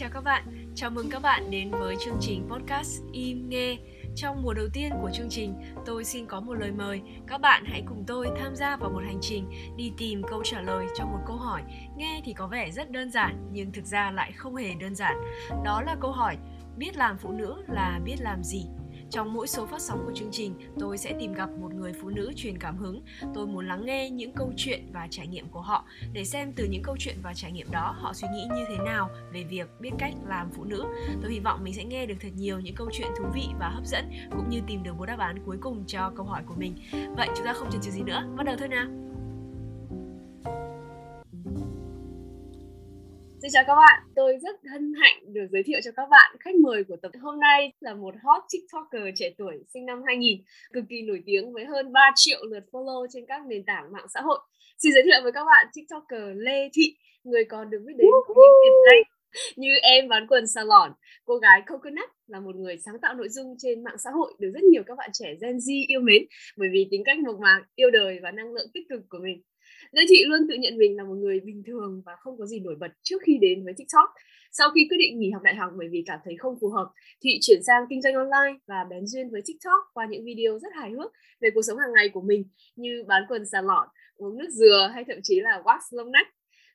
Chào các bạn, chào mừng các bạn đến với chương trình podcast Im Nghe. Trong mùa đầu tiên của chương trình, tôi xin có một lời mời. Các bạn hãy cùng tôi tham gia vào một hành trình đi tìm câu trả lời cho một câu hỏi. Nghe thì có vẻ rất đơn giản, nhưng thực ra lại không hề đơn giản. Đó là câu hỏi, biết làm phụ nữ là biết làm gì? Trong mỗi số phát sóng của chương trình, tôi sẽ tìm gặp một người phụ nữ truyền cảm hứng. Tôi muốn lắng nghe những câu chuyện và trải nghiệm của họ để xem từ những câu chuyện và trải nghiệm đó họ suy nghĩ như thế nào về việc biết cách làm phụ nữ. Tôi hy vọng mình sẽ nghe được thật nhiều những câu chuyện thú vị và hấp dẫn cũng như tìm được một đáp án cuối cùng cho câu hỏi của mình. Vậy chúng ta không chần chừ gì nữa, bắt đầu thôi nào. Xin chào các bạn, tôi rất hân hạnh được giới thiệu cho các bạn khách mời của tập hôm nay là một hot TikToker trẻ tuổi sinh năm 2000, cực kỳ nổi tiếng với hơn 3 triệu lượt follow trên các nền tảng mạng xã hội. Xin giới thiệu với các bạn TikToker Lê Thị, người còn được biết đến có những biệt danh như em bán quần salon. Cô gái Coconut là một người sáng tạo nội dung trên mạng xã hội được rất nhiều các bạn trẻ Gen Z yêu mến bởi vì tính cách mộc mạc, yêu đời và năng lượng tích cực của mình nên chị luôn tự nhận mình là một người bình thường và không có gì nổi bật trước khi đến với TikTok. Sau khi quyết định nghỉ học đại học bởi vì cảm thấy không phù hợp, thì chuyển sang kinh doanh online và bén duyên với TikTok qua những video rất hài hước về cuộc sống hàng ngày của mình như bán quần xà lọn, uống nước dừa hay thậm chí là wax lông nách.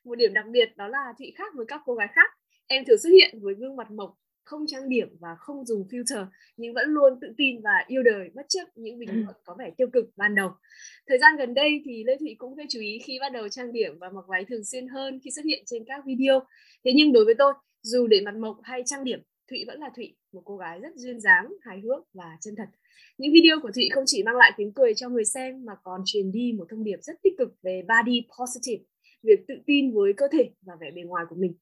Một điểm đặc biệt đó là Thị khác với các cô gái khác. Em thường xuất hiện với gương mặt mộc không trang điểm và không dùng filter nhưng vẫn luôn tự tin và yêu đời bất chấp những bình luận có vẻ tiêu cực ban đầu. Thời gian gần đây thì Lê Thụy cũng gây chú ý khi bắt đầu trang điểm và mặc váy thường xuyên hơn khi xuất hiện trên các video. Thế nhưng đối với tôi, dù để mặt mộc hay trang điểm, Thụy vẫn là Thụy, một cô gái rất duyên dáng, hài hước và chân thật. Những video của Thụy không chỉ mang lại tiếng cười cho người xem mà còn truyền đi một thông điệp rất tích cực về body positive, việc tự tin với cơ thể và vẻ bề ngoài của mình.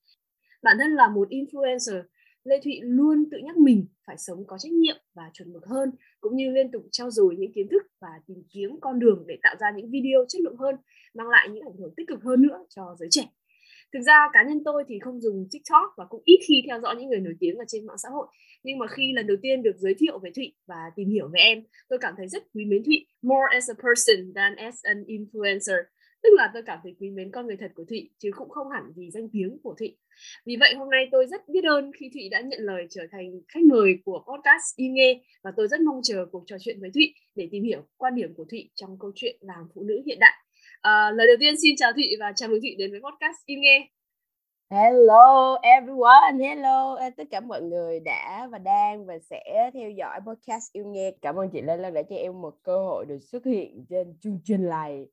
Bản thân là một influencer, Lê Thụy luôn tự nhắc mình phải sống có trách nhiệm và chuẩn mực hơn, cũng như liên tục trao dồi những kiến thức và tìm kiếm con đường để tạo ra những video chất lượng hơn, mang lại những ảnh hưởng tích cực hơn nữa cho giới trẻ. Thực ra cá nhân tôi thì không dùng TikTok và cũng ít khi theo dõi những người nổi tiếng ở trên mạng xã hội. Nhưng mà khi lần đầu tiên được giới thiệu về Thụy và tìm hiểu về em, tôi cảm thấy rất quý mến Thụy, more as a person than as an influencer tức là tôi cảm thấy quý mến con người thật của Thụy chứ cũng không hẳn vì danh tiếng của Thụy vì vậy hôm nay tôi rất biết ơn khi Thụy đã nhận lời trở thành khách mời của podcast Y Nghe và tôi rất mong chờ cuộc trò chuyện với Thụy để tìm hiểu quan điểm của Thụy trong câu chuyện làm phụ nữ hiện đại à, lời đầu tiên xin chào Thụy và chào mừng Thụy đến với podcast Y Nghe Hello everyone, hello à, tất cả mọi người đã và đang và sẽ theo dõi podcast yêu nghe. Cảm ơn chị Lê Lan đã cho em một cơ hội được xuất hiện trên chương trình này.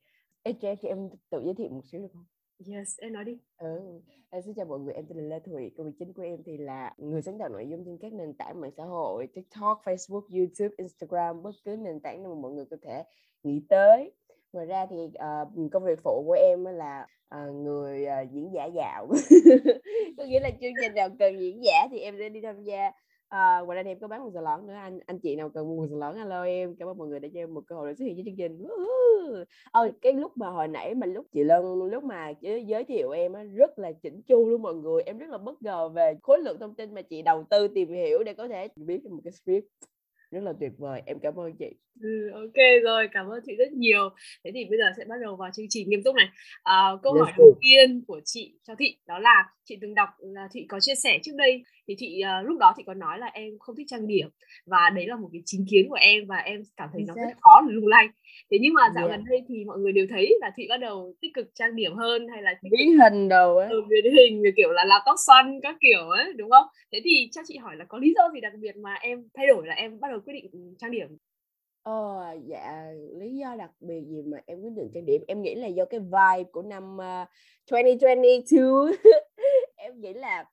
Ê, cho, cho em tự giới thiệu một xíu được không? Yes, em nói đi. Ừ, em xin chào mọi người, em tên là Lê Thùy. Công việc chính của em thì là người sáng tạo nội dung trên các nền tảng mạng xã hội, TikTok, Facebook, YouTube, Instagram, bất cứ nền tảng nào mà mọi người có thể nghĩ tới. Ngoài ra thì uh, công việc phụ của em là uh, người uh, diễn giả dạo. có nghĩa là chương trình nào cần diễn giả thì em sẽ đi tham gia À, ngoài ra thì em có bán một giờ lớn nữa anh anh chị nào cần mua một giờ lớn alo em. Cảm ơn mọi người đã cho em một cơ hội để xuất hiện trên chương trình. Ờ cái lúc mà hồi nãy mà lúc chị Lân lúc mà giới thiệu em á, rất là chỉnh chu luôn mọi người. Em rất là bất ngờ về khối lượng thông tin mà chị đầu tư tìm hiểu để có thể viết một cái script. Rất là tuyệt vời. Em cảm ơn chị. Ừ, ok rồi. Cảm ơn chị rất nhiều. Thế thì bây giờ sẽ bắt đầu vào chương trình nghiêm túc này. À, câu hỏi đầu tiên của chị cho thị đó là chị từng đọc là chị có chia sẻ trước đây thì chị uh, lúc đó chị có nói là em không thích trang điểm và đấy là một cái chính kiến của em và em cảm thấy nó rất khó lung lay. Thế nhưng mà dạo yeah. gần đây thì mọi người đều thấy là chị bắt đầu tích cực trang điểm hơn hay là biến hình đồ ấy. Ừ, biến hình kiểu là làm tóc xoăn các kiểu ấy đúng không? Thế thì cho chị hỏi là có lý do gì đặc biệt mà em thay đổi là em bắt đầu quyết định trang điểm? Ờ, dạ, lý do đặc biệt gì mà em quyết định trang điểm? Em nghĩ là do cái vibe của năm uh, 2022 em nghĩ là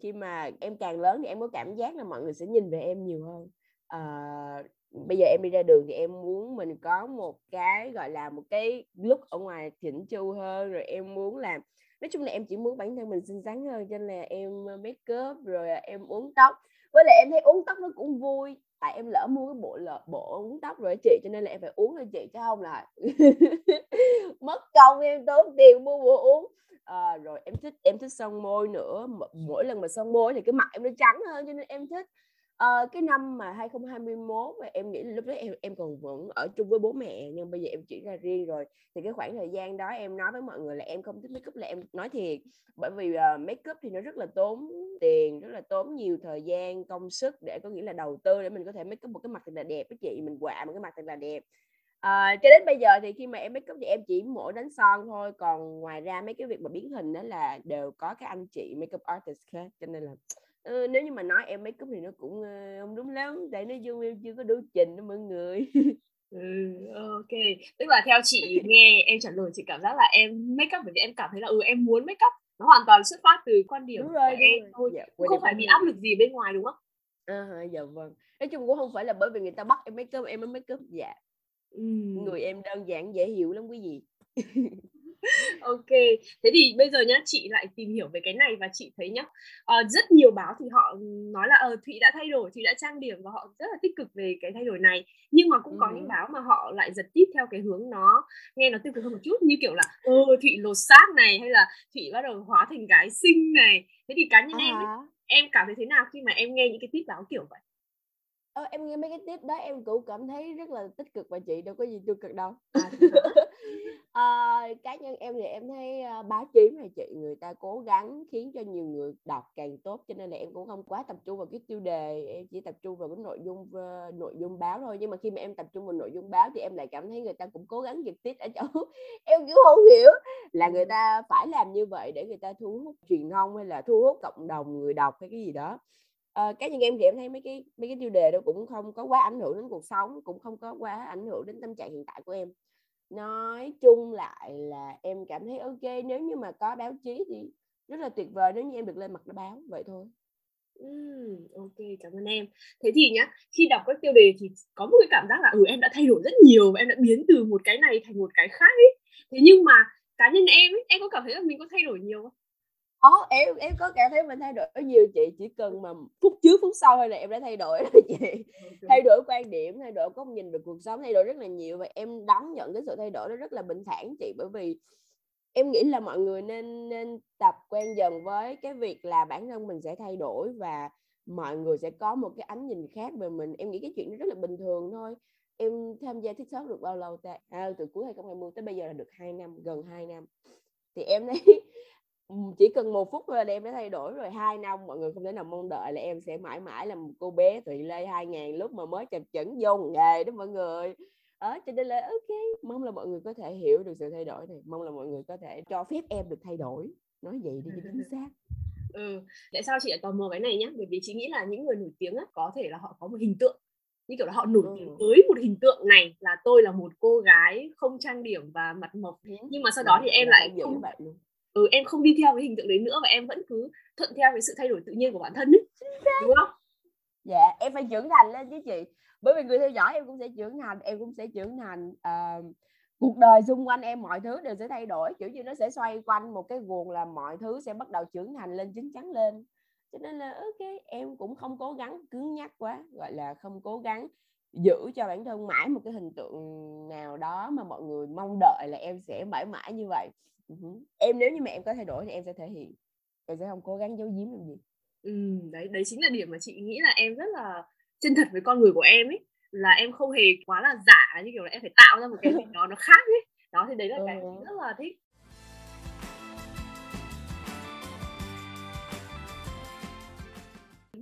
khi mà em càng lớn thì em có cảm giác là mọi người sẽ nhìn về em nhiều hơn. Uh, bây giờ em đi ra đường thì em muốn mình có một cái gọi là một cái look ở ngoài chỉnh chu hơn rồi em muốn làm nói chung là em chỉ muốn bản thân mình xinh xắn hơn cho nên là em make up rồi em uống tóc. Với lại em thấy uống tóc nó cũng vui tại em lỡ mua cái bộ lợ bộ uống tóc rồi chị cho nên là em phải uống cho chị chứ không là mất công em tốn tiền mua bộ uống à, rồi em thích em thích son môi nữa. Mỗi lần mà son môi thì cái mặt em nó trắng hơn cho nên em thích. À, cái năm mà 2021 mà em nghĩ là lúc đó em em còn vẫn ở chung với bố mẹ nhưng bây giờ em chuyển ra riêng rồi. Thì cái khoảng thời gian đó em nói với mọi người là em không thích make up là em nói thiệt. Bởi vì uh, make up thì nó rất là tốn tiền rất là tốn nhiều thời gian công sức để có nghĩa là đầu tư để mình có thể make up một cái mặt thật là đẹp với chị. Mình quạ một cái mặt thật là đẹp. À, cho đến bây giờ thì khi mà em make up thì em chỉ mỗi đánh son thôi còn ngoài ra mấy cái việc mà biến hình đó là đều có các anh chị makeup artist khác cho nên là ừ, nếu như mà nói em make up thì nó cũng uh, không đúng lắm tại nói chung em chưa có đủ trình đó mọi người. Ừ, ok. Tức là theo chị nghe em trả lời chị cảm giác là em make up bởi vì em cảm thấy là ừ em muốn make up. Nó hoàn toàn xuất phát từ quan điểm đúng rồi, của đúng em rồi. thôi Dạ, không phải bị áp lực gì bên ngoài đúng không? À, dạ vâng. Nói chung cũng không phải là bởi vì người ta bắt em make up em mới make up dạ ừ. người em đơn giản dễ hiểu lắm quý vị ok thế thì bây giờ nhá chị lại tìm hiểu về cái này và chị thấy nhá uh, rất nhiều báo thì họ nói là ờ uh, thụy đã thay đổi thụy đã trang điểm và họ rất là tích cực về cái thay đổi này nhưng mà cũng có ừ. những báo mà họ lại giật tít theo cái hướng nó nghe nó tiêu cực hơn một chút như kiểu là ờ thụy lột xác này hay là thụy bắt đầu hóa thành gái xinh này thế thì cá nhân à. em ấy, em cảm thấy thế nào khi mà em nghe những cái tít báo kiểu vậy Ờ, em nghe mấy cái tip đó em cũng cảm thấy rất là tích cực và chị đâu có gì tiêu cực đâu. À, à, cá nhân em thì em thấy uh, báo chí mà chị người ta cố gắng khiến cho nhiều người đọc càng tốt cho nên là em cũng không quá tập trung vào cái tiêu đề em chỉ tập trung vào cái nội dung uh, nội dung báo thôi. Nhưng mà khi mà em tập trung vào nội dung báo thì em lại cảm thấy người ta cũng cố gắng giật tít ở chỗ em cũng không hiểu là người ta phải làm như vậy để người ta thu hút truyền thông hay là thu hút cộng đồng người đọc hay cái gì đó cái cá nhân em thì em thấy mấy cái mấy cái tiêu đề đó cũng không có quá ảnh hưởng đến cuộc sống cũng không có quá ảnh hưởng đến tâm trạng hiện tại của em. Nói chung lại là em cảm thấy ok nếu như mà có báo chí thì rất là tuyệt vời nếu như em được lên mặt báo vậy thôi. Ừ, ok cảm ơn em. Thế thì nhá khi đọc các tiêu đề thì có một cái cảm giác là ừ em đã thay đổi rất nhiều và em đã biến từ một cái này thành một cái khác ấy. Thế nhưng mà cá nhân em ấy em có cảm thấy là mình có thay đổi nhiều không? Ồ, em em có cảm thấy mình thay đổi nhiều chị chỉ cần mà phút trước phút sau thôi là em đã thay đổi rồi chị. Okay. thay đổi quan điểm thay đổi góc nhìn về cuộc sống thay đổi rất là nhiều và em đón nhận cái sự thay đổi đó rất là bình thản chị. Bởi vì em nghĩ là mọi người nên nên tập quen dần với cái việc là bản thân mình sẽ thay đổi và mọi người sẽ có một cái ánh nhìn khác về mình. Em nghĩ cái chuyện đó rất là bình thường thôi. Em tham gia tiktok được bao lâu ta? À, từ cuối 2020 tới bây giờ là được 2 năm gần 2 năm. Thì em thấy chỉ cần một phút thôi là em đã thay đổi rồi hai năm mọi người không thể nào mong đợi là em sẽ mãi mãi là một cô bé Thụy Lê 2000 lúc mà mới chập chững vô nghề đó mọi người. Ở cho nên là ok mong là mọi người có thể hiểu được sự thay đổi này mong là mọi người có thể cho phép em được thay đổi. Nói vậy đi chính xác. Ừ tại sao chị lại tò mò cái này nhá? Bởi vì chị nghĩ là những người nổi tiếng á, có thể là họ có một hình tượng. Như kiểu là họ nổi tiếng ừ. với một hình tượng này là tôi là một cô gái không trang điểm và mặt mộc. Nhưng mà sau đó thì em lại không bạn luôn ừ em không đi theo cái hình tượng đấy nữa và em vẫn cứ thuận theo cái sự thay đổi tự nhiên của bản thân ấy. Đúng không? Dạ em phải trưởng thành lên chứ chị. Bởi vì người theo dõi em cũng sẽ trưởng thành em cũng sẽ trưởng thành uh, cuộc đời xung quanh em mọi thứ đều sẽ thay đổi. Kiểu như nó sẽ xoay quanh một cái guồng là mọi thứ sẽ bắt đầu trưởng thành lên chín chắn lên. Cho nên là ok em cũng không cố gắng cứng nhắc quá gọi là không cố gắng giữ cho bản thân mãi một cái hình tượng nào đó mà mọi người mong đợi là em sẽ mãi mãi như vậy uh-huh. em nếu như mà em có thay đổi thì em sẽ thể hiện. Em sẽ không cố gắng giấu giếm làm gì. Ừ, đấy đấy chính là điểm mà chị nghĩ là em rất là chân thật với con người của em ấy. Là em không hề quá là giả như kiểu là em phải tạo ra một cái gì đó nó khác ấy. Đó thì đấy là cái ừ. rất là thích.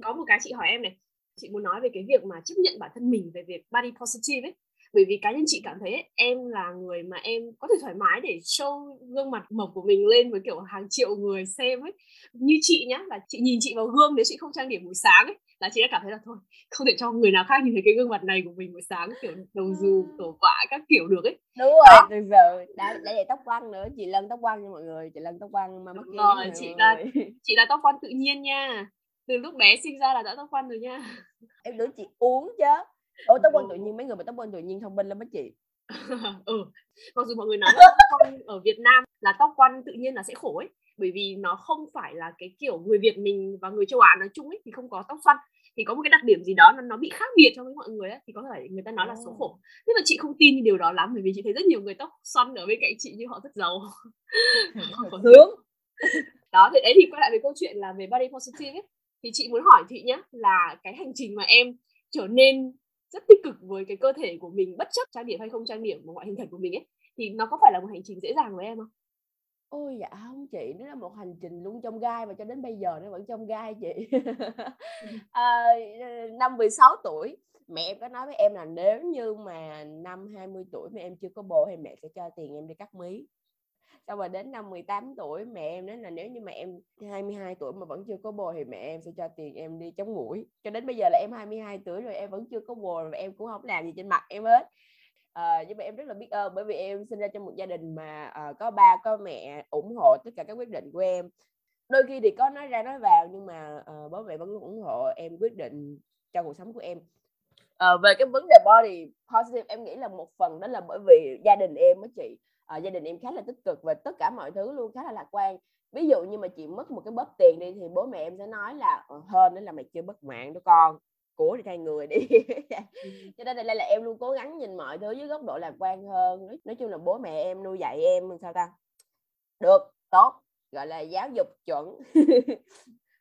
Có một cái chị hỏi em này. Chị muốn nói về cái việc mà chấp nhận bản thân mình về việc body positive ấy bởi vì cá nhân chị cảm thấy ấy, em là người mà em có thể thoải mái để show gương mặt mộc của mình lên với kiểu hàng triệu người xem ấy. Như chị nhá là chị nhìn chị vào gương nếu chị không trang điểm buổi sáng ấy là chị đã cảm thấy là thôi không thể cho người nào khác nhìn thấy cái gương mặt này của mình buổi sáng kiểu đầu dù tổ quả các kiểu được ấy. Đúng rồi từ giờ đã đã để tóc quăn nữa chị lân tóc quăn nha mọi người chị lân tóc quăn mà mất rồi chị là chị là tóc quăn tự nhiên nha. Từ lúc bé sinh ra là đã tóc quăn rồi nha. Em tưởng chị uống chứ Ủa tóc quăn tự nhiên mấy người mà tóc quăn tự nhiên thông minh lắm á chị. Ừ mặc dù mọi người nói ở Việt Nam là tóc quăn tự nhiên là sẽ khổ ấy bởi vì nó không phải là cái kiểu người Việt mình và người châu Á nói chung ấy thì không có tóc xoăn. Thì có một cái đặc điểm gì đó nó nó bị khác biệt so với mọi người ấy, thì có thể người ta nói là xấu khổ. Nhưng mà chị không tin điều đó lắm bởi vì chị thấy rất nhiều người tóc xoăn ở bên cạnh chị như họ rất giàu. Sướng. Đó thì đấy thì quay lại với câu chuyện là về body positive ấy. Thì chị muốn hỏi Thụy nhé là cái hành trình mà em trở nên rất tích cực với cái cơ thể của mình bất chấp trang điểm hay không trang điểm và ngoại hình thật của mình ấy thì nó có phải là một hành trình dễ dàng với em không? Ôi dạ không chị, nó là một hành trình luôn trong gai và cho đến bây giờ nó vẫn trong gai chị. à, năm 16 tuổi mẹ em có nói với em là nếu như mà năm 20 tuổi mà em chưa có bồ thì mẹ sẽ cho tiền em đi cắt mí xong rồi đến năm 18 tuổi mẹ em nói là nếu như mà em 22 tuổi mà vẫn chưa có bồ thì mẹ em sẽ cho tiền em đi chống mũi. Cho đến bây giờ là em 22 tuổi rồi em vẫn chưa có bồ và em cũng không làm gì trên mặt em hết. À, nhưng mà em rất là biết ơn bởi vì em sinh ra trong một gia đình mà uh, có ba có mẹ ủng hộ tất cả các quyết định của em. Đôi khi thì có nói ra nói vào nhưng mà uh, bố mẹ vẫn luôn ủng hộ em quyết định cho cuộc sống của em. Uh, về cái vấn đề body positive em nghĩ là một phần đó là bởi vì gia đình em á chị uh, gia đình em khá là tích cực và tất cả mọi thứ luôn khá là lạc quan. Ví dụ như mà chị mất một cái bóp tiền đi thì bố mẹ em sẽ nói là ờ, hơn nữa là mày chưa mất mạng đó con của đi thay người đi. Cho nên đây là em luôn cố gắng nhìn mọi thứ dưới góc độ lạc quan hơn. Nói, nói chung là bố mẹ em nuôi dạy em sao ta? Được tốt gọi là giáo dục chuẩn.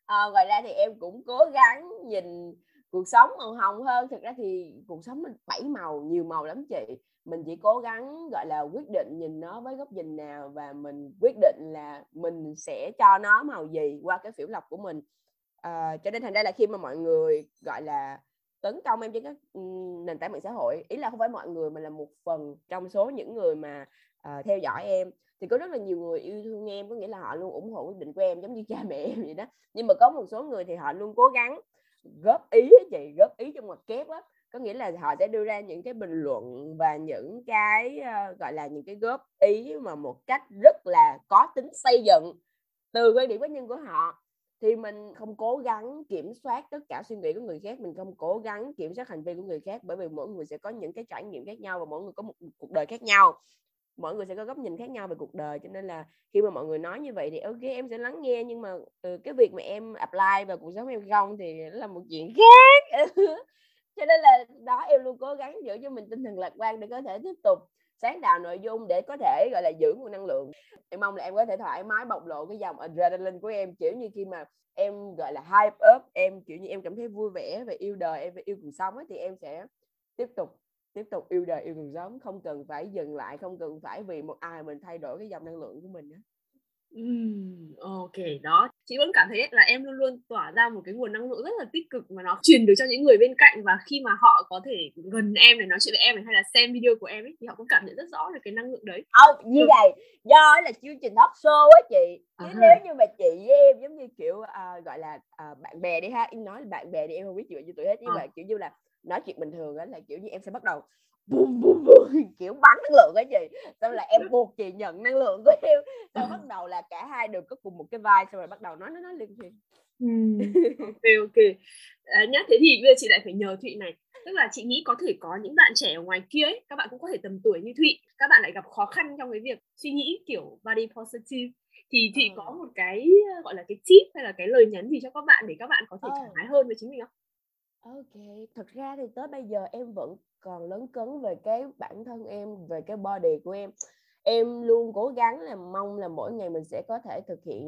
À, ngoài ra thì em cũng cố gắng nhìn cuộc sống màu hồng hơn. Thực ra thì cuộc sống mình bảy màu nhiều màu lắm chị. Mình chỉ cố gắng gọi là quyết định nhìn nó với góc nhìn nào và mình quyết định là mình sẽ cho nó màu gì qua cái phiểu lọc của mình. À, cho nên thành ra là khi mà mọi người gọi là tấn công em trên các ừ, nền tảng mạng xã hội ý là không phải mọi người mà là một phần trong số những người mà uh, theo dõi em thì có rất là nhiều người yêu thương em có nghĩa là họ luôn ủng hộ quyết định của em giống như cha mẹ em vậy đó. Nhưng mà có một số người thì họ luôn cố gắng góp ý chị góp ý trong mặt kép á có nghĩa là họ sẽ đưa ra những cái bình luận và những cái uh, gọi là những cái góp ý mà một cách rất là có tính xây dựng từ quan điểm cá nhân của họ. Thì mình không cố gắng kiểm soát tất cả suy nghĩ của người khác mình không cố gắng kiểm soát hành vi của người khác bởi vì mỗi người sẽ có những cái trải nghiệm khác nhau và mỗi người có một cuộc đời khác nhau mọi người sẽ có góc nhìn khác nhau về cuộc đời cho nên là khi mà mọi người nói như vậy thì ok em sẽ lắng nghe nhưng mà ừ, cái việc mà em apply vào cuộc sống em không thì nó là một chuyện khác. Cho nên là đó em luôn cố gắng giữ cho mình tinh thần lạc quan để có thể tiếp tục sáng tạo nội dung để có thể gọi là giữ nguồn năng lượng. Em mong là em có thể thoải mái bộc lộ cái dòng adrenaline của em kiểu như khi mà em gọi là hype up em kiểu như em cảm thấy vui vẻ và yêu đời em và yêu cuộc sống ấy, thì em sẽ tiếp tục tiếp tục yêu đời yêu cuộc sống không cần phải dừng lại không cần phải vì một ai mình thay đổi cái dòng năng lượng của mình nữa Ừm, ok, đó. Chị vẫn cảm thấy là em luôn luôn tỏa ra một cái nguồn năng lượng rất là tích cực mà nó truyền được cho những người bên cạnh và khi mà họ có thể gần em này nói chuyện với em này hay là xem video của em ấy thì họ cũng cảm nhận rất rõ được cái năng lượng đấy. Không, như vậy do là chương trình talk show á chị. Chứ à. nếu như mà chị với em giống như kiểu uh, gọi là uh, bạn bè đi ha, em nói là bạn bè đi em không biết chuyện như tuổi hết nhưng à. mà kiểu như là nói chuyện bình thường á là kiểu như em sẽ bắt đầu bum bum bum kiểu bắn năng lượng á chị. Xong là em buộc chị nhận năng lượng của em. Xong bắt đầu là cả hai đều có cùng một cái vai xong rồi bắt đầu nói nói nói liên thuyên ok ok. À, nhá thế thì bây giờ chị lại phải nhờ thụy này. Tức là chị nghĩ có thể có những bạn trẻ ở ngoài kia ấy các bạn cũng có thể tầm tuổi như thụy. Các bạn lại gặp khó khăn trong cái việc suy nghĩ kiểu body positive. Thì thụy ừ. có một cái gọi là cái tip hay là cái lời nhắn gì cho các bạn để các bạn có thể thoải mái hơn với chính mình không OK, thật ra thì tới bây giờ em vẫn còn lớn cấn về cái bản thân em, về cái body của em. Em luôn cố gắng là mong là mỗi ngày mình sẽ có thể thực hiện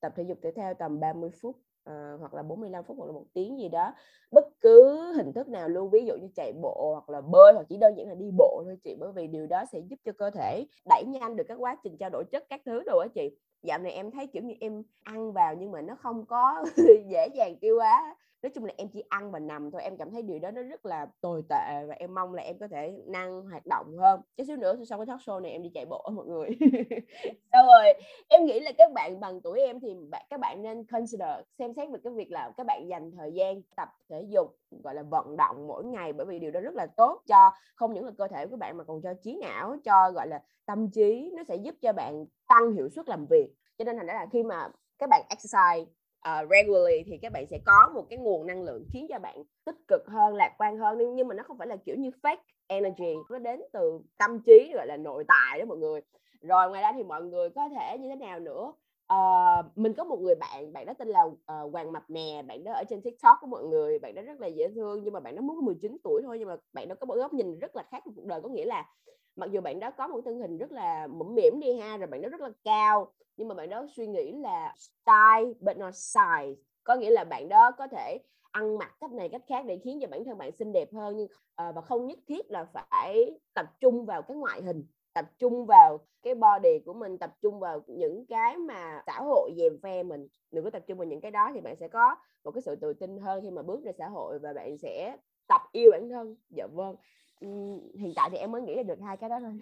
tập thể dục thể thao tầm 30 phút, ờ, hoặc là 45 phút hoặc là một tiếng gì đó. Bất cứ hình thức nào luôn, ví dụ như chạy bộ hoặc là bơi hoặc chỉ đơn giản là đi bộ thôi chị, bởi vì điều đó sẽ giúp cho cơ thể đẩy nhanh được các quá trình trao đổi chất các thứ đồ á chị. Dạo này em thấy, kiểu như, em ăn vào nhưng mà nó không có dễ dàng tiêu hóa nói chung là em chỉ ăn và nằm thôi, em cảm thấy điều đó nó rất là tồi tệ và em mong là em có thể năng hoạt động hơn. Chút xíu nữa sau cái talk show này em đi chạy bộ mọi người. Sau rồi, em nghĩ là các bạn bằng tuổi em thì bạn, các bạn nên consider, xem xét về cái việc là các bạn dành thời gian tập thể dục, gọi là, vận động mỗi ngày bởi vì điều đó rất là tốt cho không những là cơ thể của bạn mà còn cho trí não, cho, gọi là, tâm trí. Nó sẽ giúp cho bạn tăng hiệu suất làm việc. Cho nên thành ra là khi mà các bạn exercise uh, regularly thì các bạn sẽ có một cái nguồn năng lượng khiến cho bạn tích cực hơn lạc quan hơn. Nhưng, nhưng mà nó không phải là kiểu như fake energy nó đến từ tâm trí gọi là nội tại đó mọi người. Rồi ngoài ra thì mọi người có thể như thế nào nữa? Uh, mình có một người bạn bạn đó tên là uh, Hoàng Mập Nè bạn đó ở trên TikTok của mọi người bạn đó rất là dễ thương nhưng mà bạn đó mới 19 tuổi thôi nhưng mà bạn đó có một góc nhìn rất là khác cuộc đời. Có nghĩa là mặc dù bạn đó có một thân hình rất là mũm mỉm đi ha rồi bạn đó rất là cao nhưng mà bạn đó suy nghĩ là style but not size. Có nghĩa là bạn đó có thể ăn mặc cách này cách khác để khiến cho bản thân bạn xinh đẹp hơn nhưng uh, và không nhất thiết là phải tập trung vào cái ngoại hình tập trung vào cái body của mình tập trung vào những cái mà xã hội dèm phe mình. Đừng có tập trung vào những cái đó thì bạn sẽ có một cái sự tự tin hơn khi mà bước ra xã hội và bạn sẽ tập yêu bản thân. Dạ vâng hiện tại thì em mới nghĩ ra được hai cái đó thôi.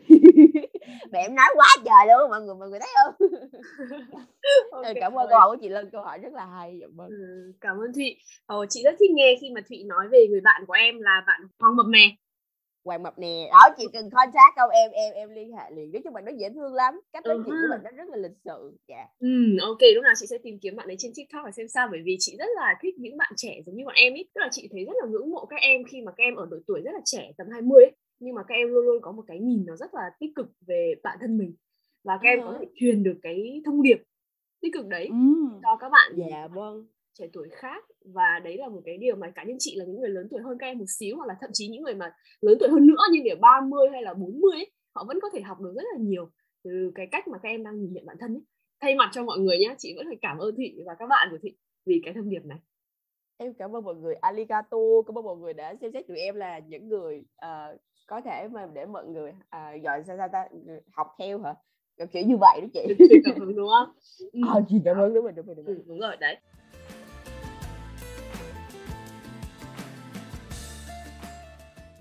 Mẹ em nói quá trời luôn mọi người mọi người thấy không? Okay, cảm ơn câu hỏi của chị Lân câu hỏi rất là hay dạ vâng. Ừ, cảm ơn Thụy. Ờ, chị rất thích nghe khi mà Thụy nói về người bạn của em là bạn Hoàng Mập Mè Hoàng Mập nè. Đó chị cần contact câu em em em liên hệ liền. Nói chung bạn đó dễ thương lắm. Cách nói chuyện của bạn đó rất là lịch sự. Dạ. Yeah. ừ, ok. Lúc nào chị sẽ tìm kiếm bạn ấy trên tiktok và xem sao? Bởi vì chị rất là thích những bạn trẻ giống như bọn em ấy tức là chị thấy rất là ngưỡng mộ các em khi mà các em ở độ tuổi rất là trẻ tầm 20 ấy. Nhưng mà các em luôn luôn có một cái nhìn nó rất là tích cực về bản thân mình. Và các em có thể truyền được cái thông điệp tích cực đấy ừ. cho các bạn. Dạ vâng trẻ tuổi khác và đấy là một cái điều mà cá nhân chị là những người lớn tuổi hơn các em một xíu hoặc là thậm chí những người mà lớn tuổi hơn nữa như kiểu 30 hay là 40 ấy, họ vẫn có thể học được rất là nhiều từ cái cách mà các em đang nhìn nhận bản thân ấy. Thay mặt cho mọi người nhé, chị vẫn phải cảm ơn Thị và các bạn của Thị vì cái thông điệp này. Em cảm ơn mọi người aligato, cảm ơn mọi người đã xem xét tụi em là những người uh, có thể mà để mọi người uh, gọi sao ta học theo hả? Kiểu như vậy đó chị. cảm đúng không? Ừ. chị cảm ơn đúng rồi, đúng rồi, đúng rồi. Ừ, đúng rồi đấy.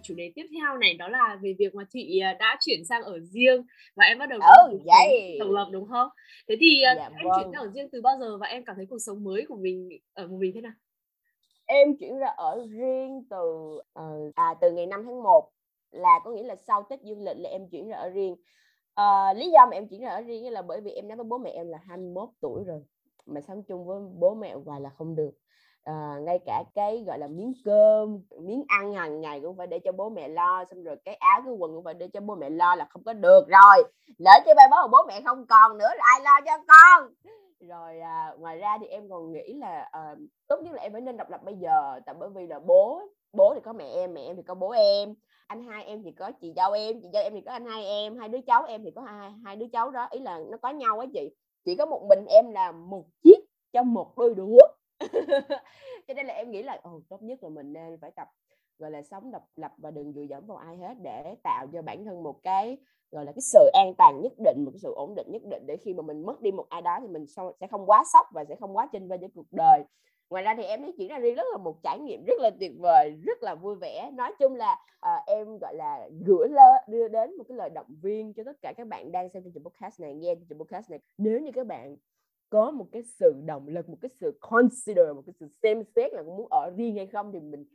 Chủ đề tiếp theo này đó là về việc mà chị à, đã chuyển sang ở riêng và em bắt đầu ừ, vậy. độc lập đúng không? Thế thì à, dạ, em vâng. chuyển sang ở riêng từ bao giờ và em cảm thấy cuộc sống mới của mình ở một mình thế nào? Em chuyển ra ở riêng từ uh, à từ ngày 5 tháng 1 là có nghĩa là sau Tết dương lịch là em chuyển ra ở riêng. Uh, lý do mà em chuyển ra ở riêng là bởi vì em nói với bố mẹ em là 21 tuổi rồi mà sống chung với bố mẹ hoài là không được à, ngay cả cái gọi là miếng cơm miếng ăn hàng ngày cũng phải để cho bố mẹ lo xong rồi cái áo cái quần cũng phải để cho bố mẹ lo là không có được rồi. Lỡ chứ bay bố bố mẹ không còn nữa là ai lo cho con? Rồi à, ngoài ra thì em còn nghĩ là à, tốt nhất là em phải nên độc lập bây giờ tại bởi vì là bố bố thì có mẹ em mẹ em thì có bố em anh hai em thì có chị dâu em chị dâu em thì có anh hai em hai đứa cháu em thì có hai hai đứa cháu đó ý là nó có nhau á chị. Chỉ có một mình em là một chiếc cho một đôi đũa. cho nên là em nghĩ là ồ tốt nhất là mình nên phải tập gọi là sống độc lập và đừng dựa dẫm vào ai hết để tạo cho bản thân một cái gọi là cái sự an toàn nhất định một cái sự ổn định nhất định để khi mà mình mất đi một ai đó thì mình sẽ không quá sốc và sẽ không quá chênh vênh với cuộc đời. Ngoài ra thì em thấy chuyện ra riêng rất là một trải nghiệm rất là tuyệt vời rất là vui vẻ. Nói chung là à, em gọi là gửi lơ đưa đến một cái lời động viên cho tất cả các bạn đang xem chương trình podcast này nghe chương trình podcast này. Nếu như các bạn có một cái sự động lực một cái sự consider một cái sự xem xét là muốn ở riêng hay không thì mình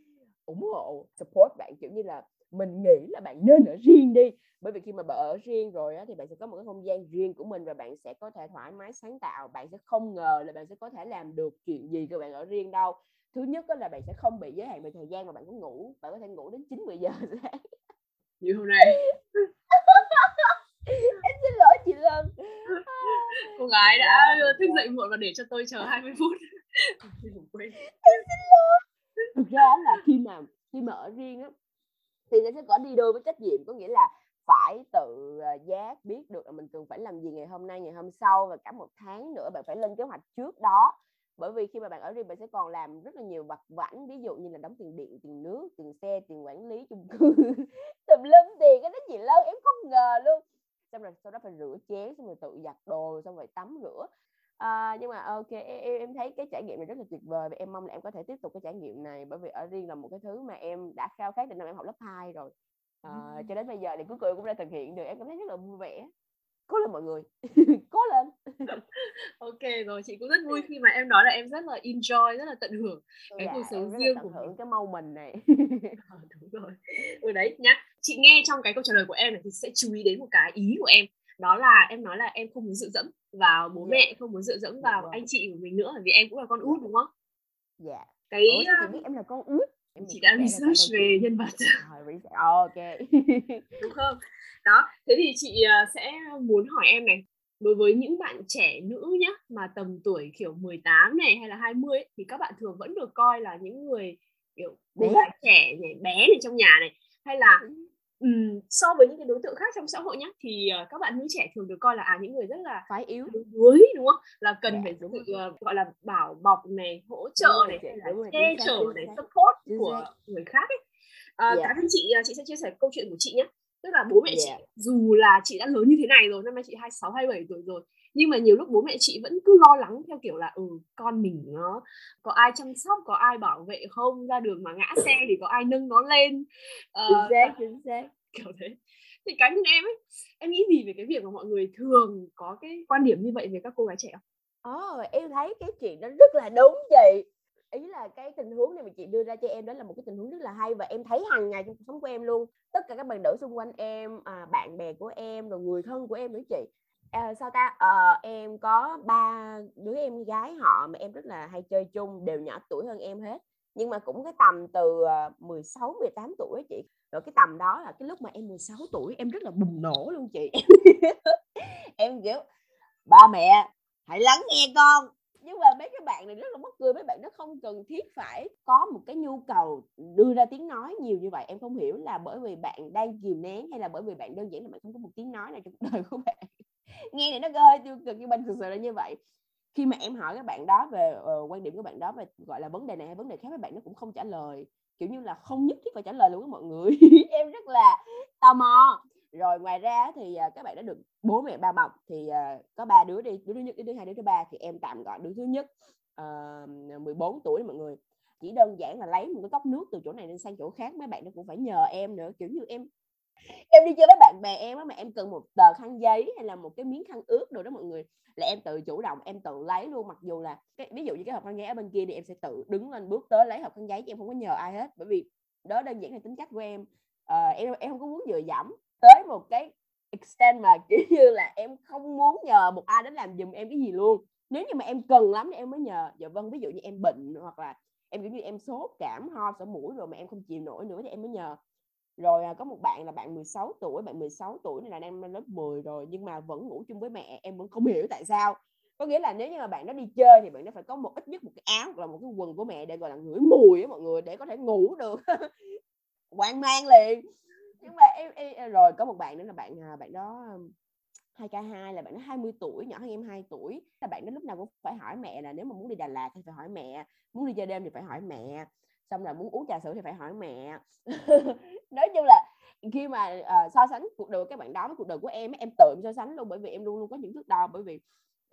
ủng hộ support bạn. Kiểu như là mình nghĩ là bạn nên ở riêng đi. Bởi vì khi mà bạn ở riêng rồi á, thì bạn sẽ có một cái không gian riêng của mình và bạn sẽ có thể thoải mái sáng tạo. Bạn sẽ không ngờ là bạn sẽ có thể làm được chuyện gì khi bạn ở riêng đâu. Thứ nhất là bạn sẽ không bị giới hạn về thời gian mà bạn có ngủ. Bạn có thể ngủ đến 9 10 giờ sáng. Như hôm nay. Em xin lỗi chị Lâm cô gái đã thức dậy muộn và để cho tôi chờ 20 phút. Em xin lỗi. Thực ra là khi mà khi mà ở riêng á thì nó sẽ có đi đôi với trách nhiệm. Có nghĩa là phải tự ờ, giác biết được là mình cần phải làm gì ngày hôm nay ngày hôm sau và cả một tháng nữa bạn phải lên kế hoạch trước đó. Bởi vì khi mà bạn ở riêng bạn sẽ còn làm rất là nhiều vặt vãnh. Ví dụ như là đóng tiền điện tiền nước tiền xe tiền quản lý chung cư. Tùm lum tiền cái đó gì lớn em không ngờ luôn xong rồi sau đó phải rửa chén xong rồi tự giặt đồ xong rồi tắm rửa. À, nhưng mà ok em, em thấy cái trải nghiệm này rất là tuyệt vời và em mong là em có thể tiếp tục cái trải nghiệm này bởi vì ở riêng là một cái thứ mà em đã khao khát từ năm em học lớp 2 rồi. À, cho đến bây giờ thì cuối cùng cũng đã thực hiện được em cảm thấy rất là vui vẻ. Cố lên mọi người. Cố lên. Ok rồi chị cũng rất vui khi mà em nói là em rất là enjoy rất là tận hưởng cái dạ, cuộc sống riêng của hưởng cái mau mình này. À, đúng rồi. Ừ đấy nhá chị nghe trong cái câu trả lời của em này thì sẽ chú ý đến một cái ý của em. Đó là em nói là em không muốn dựa dẫm vào bố yeah. Dạ. mẹ không muốn dựa dẫm vào yeah. anh chị của mình nữa vì em cũng là con út đúng không? Dạ. Yeah. cái Ủa, chị biết em là con út? Em chị đã research về nhân vật. Ok. Đúng không? Đó thế thì chị ờ, sẽ muốn hỏi em này. Đối với những bạn trẻ nữ nhá mà tầm tuổi kiểu 18 này hay là 20 ấy, thì các bạn thường vẫn được coi là những người kiểu bé. trẻ này bé này trong nhà này hay là Ừm, so với những cái đối tượng khác trong xã hội nhá, thì, ờ, các bạn nữ trẻ thường được coi là, à, những người rất là Phái yếu. đuối, đúng không? Là cần Dạ, phải đúng sự, rồi. ờ, gọi là, bảo bọc này, hỗ trợ Đúng này, hay là đúng che chở này, support Chính của xác. người khác ấy. Ờ, Dạ. cá nhân chị, chị sẽ chia sẻ câu chuyện của chị nhá. Tức là bố mẹ chị Dạ. dù là chị đã lớn như thế này rồi, năm nay chị 26, 27 tuổi rồi, nhưng mà nhiều lúc bố mẹ chị vẫn cứ lo lắng theo kiểu là, ừ, con mình nó có ai chăm sóc, có ai bảo vệ không, ra đường mà ngã xe thì có ai nâng nó lên. Ờ, và chính xác. kiểu thế. Thì cá nhân em ấy, em nghĩ gì về cái việc mà mọi người thường có cái quan điểm như vậy về các cô gái trẻ không? Ồ, em thấy cái chuyện đó rất là đúng chị. Ý là cái tình huống này mà chị đưa ra cho em đó là một cái tình huống rất là hay và em thấy hàng ngày trong cuộc sống của em luôn. Tất cả các bạn nữ xung quanh em, à, bạn bè của em, rồi người thân của em nữa chị. À, sao ta? Ờ, em có ba đứa em gái họ mà em rất là hay chơi chung, đều nhỏ tuổi hơn em hết. Nhưng mà cũng cái tầm từ, ờ, 16, 18 tuổi chị. Rồi cái tầm đó là cái lúc mà em 16 tuổi em rất là bùng nổ luôn chị. Em, kiểu: "Ba mẹ, hãy lắng nghe con." Nhưng mà mấy cái bạn này rất là mắc cười, mấy bạn nó không cần thiết phải có một cái nhu cầu đưa ra tiếng nói nhiều như vậy. Em không hiểu là bởi vì bạn đang kìm nén hay là bởi vì bạn đơn giản là bạn không có một tiếng nói nào trong cuộc đời của bạn. Nghe này nó hơi tiêu cực nhưng bên thực sự là như vậy. Khi mà em hỏi các bạn đó về, uh, quan điểm của bạn đó về, gọi là, vấn đề này hay vấn đề khác, các bạn nó cũng không trả lời, kiểu như là, không nhất thiết phải trả lời luôn với mọi người. Em rất là tò mò. Rồi ngoài ra thì, uh, các bạn đã được bố mẹ ba bọc thì, uh, có ba đứa đi, đứa thứ nhất, đứa thứ hai, đứa thứ ba thì em tạm gọi đứa thứ nhất, uh, 14 tuổi mọi người. Chỉ đơn giản là lấy một cái cốc nước từ chỗ này lên sang chỗ khác, mấy bạn nó cũng phải nhờ em nữa, kiểu như, em em đi chơi với bạn bè em á, mà em cần một tờ khăn giấy hay là một cái miếng khăn ướt đồ đó mọi người, là em tự chủ động em tự lấy luôn. Mặc dù là cái ví dụ như cái hộp khăn giấy ở bên kia thì em sẽ tự đứng lên bước tới lấy hộp khăn giấy chứ em không có nhờ ai hết, bởi vì đó đơn giản là tính cách của em. à, em em không có muốn dựa dẫm tới một cái extent mà, kiểu như là, em không muốn nhờ một ai đến làm giùm em cái gì luôn. Nếu như mà em cần lắm thì em mới nhờ. Dạ vâng, ví dụ như em bệnh hoặc là em, kiểu như, em sốt, cảm, ho, sổ mũi rồi mà em không chịu nổi nữa thì em mới nhờ. Rồi, à, có một bạn là bạn 16 tuổi, bạn 16 tuổi này là đang lên lớp 10 rồi nhưng mà vẫn ngủ chung với mẹ, em vẫn không hiểu tại sao. Có nghĩa là nếu như mà bạn nó đi chơi thì bạn nó phải có một ít nhất một cái áo hoặc là một cái quần của mẹ để, gọi là, ngửi mùi á mọi người, để có thể ngủ được. Hoang mang liền. Nhưng mà em em rồi có một bạn nữa là bạn, à, à, bạn đó, hai 2K2 là bạn nó 20 tuổi, nhỏ hơn em 2 tuổi. Là bạn nó lúc nào cũng phải hỏi mẹ là nếu mà muốn đi Đà Lạt thì phải hỏi mẹ, muốn đi chơi đêm thì phải hỏi mẹ, xong rồi muốn uống trà sữa thì phải hỏi mẹ. Nói chung là khi mà, uh, so sánh cuộc đời của các bạn đó với cuộc đời của em em tự em so sánh luôn, bởi vì em luôn luôn có những thước đo, bởi vì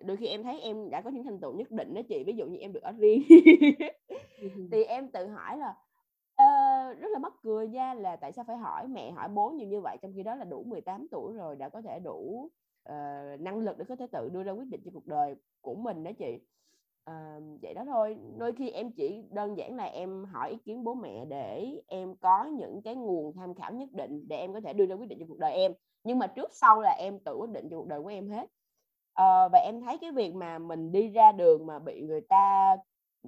đôi khi em thấy em đã có những thành tựu nhất định đó chị, ví dụ như em được ở riêng. Thì em tự hỏi là, uh, rất là mắc cười nha, là tại sao phải hỏi mẹ, hỏi bố nhiều như vậy, trong khi đó là đủ 18 tuổi rồi, đã có thể đủ, uh, năng lực để có thể tự đưa ra quyết định cho cuộc đời của mình đó chị à, vậy đó thôi. Đôi khi em chỉ đơn giản là em hỏi ý kiến bố mẹ để em có những cái nguồn tham khảo nhất định để em có thể đưa ra quyết định cho cuộc đời em. Nhưng mà trước sau là em tự quyết định cho cuộc đời của em hết. à, và em thấy cái việc mà mình đi ra đường mà bị người ta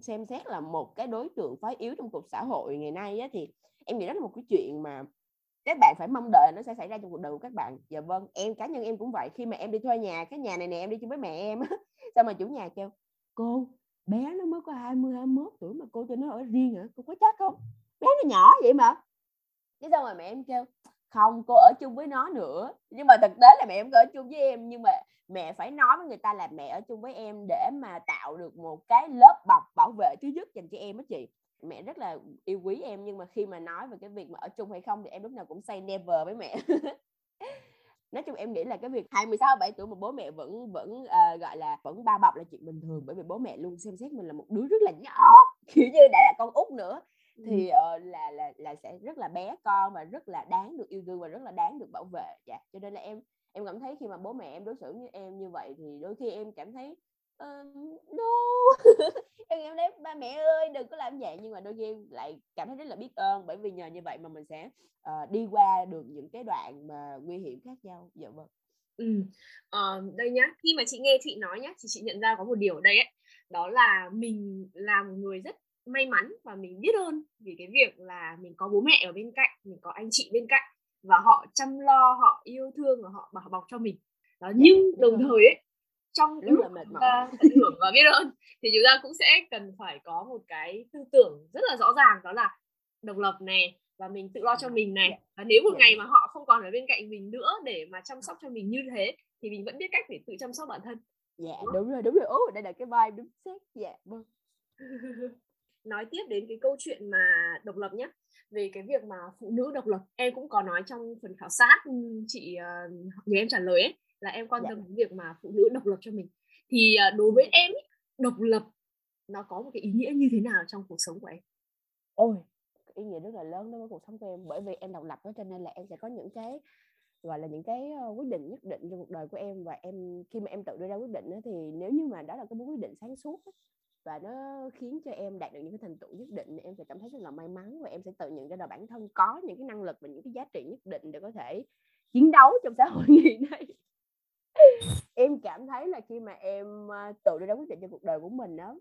xem xét là một cái đối tượng phái yếu trong cuộc xã hội ngày nay á, thì em nghĩ đó là một cái chuyện mà các bạn phải mong đợi nó sẽ xảy ra trong cuộc đời của các bạn. Dạ vâng, em cá nhân em cũng vậy, khi mà em đi thuê nhà, cái nhà này nè, em đi chung với mẹ em sao mà chủ nhà kêu: "Cô, bé nó mới có 20, 21 tuổi mà cô cho nó ở riêng hả? Cô có chắc không? Bé nó nhỏ vậy mà." thế xong rồi mẹ em kêu: "Không, cô ở chung với nó nữa." Nhưng mà thực tế là mẹ em có ở chung với em, nhưng mà mẹ phải nói với người ta là mẹ ở chung với em để mà tạo được một cái lớp bọc bảo vệ thứ nhất dành cho em á chị. Mẹ rất là yêu quý em, nhưng mà khi mà nói về cái việc mà ở chung hay không thì em lúc nào cũng say never với mẹ. Nói chung em nghĩ là cái việc 26, 27 tuổi mà bố mẹ vẫn vẫn, ờ, gọi là, vẫn bao bọc là chuyện bình thường, bởi vì bố mẹ luôn xem xét mình là một đứa rất là nhỏ, kiểu như, đã là con út nữa, thì, ờ, là là là sẽ rất là bé con và rất là đáng được yêu thương và rất là đáng được bảo vệ. Dạ, cho nên là em em cảm thấy khi mà bố mẹ em đối xử với em như vậy thì đôi khi em cảm thấy, ờ, no, em cảm thấy "Ba mẹ ơi, đừng có làm vậy." Nhưng mà đôi khi em lại cảm thấy rất là biết ơn, bởi vì nhờ như vậy mà mình sẽ, ờ, đi qua được những cái đoạn mà nguy hiểm khác nhau. Dạ vâng. Ừm, ờ, đây nhá, khi mà chị nghe chị nói nhá, thì chị nhận ra có một điều ở đây ấy, đó là mình là một người rất may mắn và mình biết ơn vì cái việc là mình có bố mẹ ở bên cạnh, mình có anh chị bên cạnh và họ chăm lo, họ yêu thương và họ bảo bọc cho mình. Đó, Dạ, nhưng đồng thời ấy, trong lúc là mệt mỏi. tận hưởng và biết ơn. Thì chúng ta cũng sẽ cần phải có một cái tư tưởng rất là rõ ràng đó là độc lập này và mình tự lo cho mình này và nếu một ngày mà họ không còn ở bên cạnh mình nữa để mà chăm sóc cho mình như thế thì mình vẫn biết cách để tự chăm sóc bản thân dạ đúng rồi đúng rồi. Ố đây là cái vibe đúng xét dạ vâng. Nói tiếp đến cái câu chuyện mà độc lập nhé về cái việc mà phụ nữ độc lập em cũng có nói trong phần khảo sát chị uh, nhờ em trả lời ấy là em quan dạ. tâm đến việc mà phụ nữ độc lập cho mình. Thì uh, đối với em độc lập nó có một cái ý nghĩa như thế nào trong cuộc sống của em? Ôi ý nghĩa rất là lớn đối với cuộc sống của em. Bởi vì em độc lập đó cho nên là em sẽ có những cái gọi là những cái quyết định nhất định trong cuộc đời của em. Và em khi mà em tự đưa ra quyết định đó, thì nếu như mà đó là cái quyết định sáng suốt và nó khiến cho em đạt được những cái thành tựu nhất định em sẽ cảm thấy rất là may mắn và em sẽ tự nhận ra là bản thân có những cái năng lực và những cái giá trị nhất định để có thể chiến đấu trong xã hội ngày nay em cảm thấy là khi mà em ờ, tự đưa ra quyết định cho cuộc đời của mình đó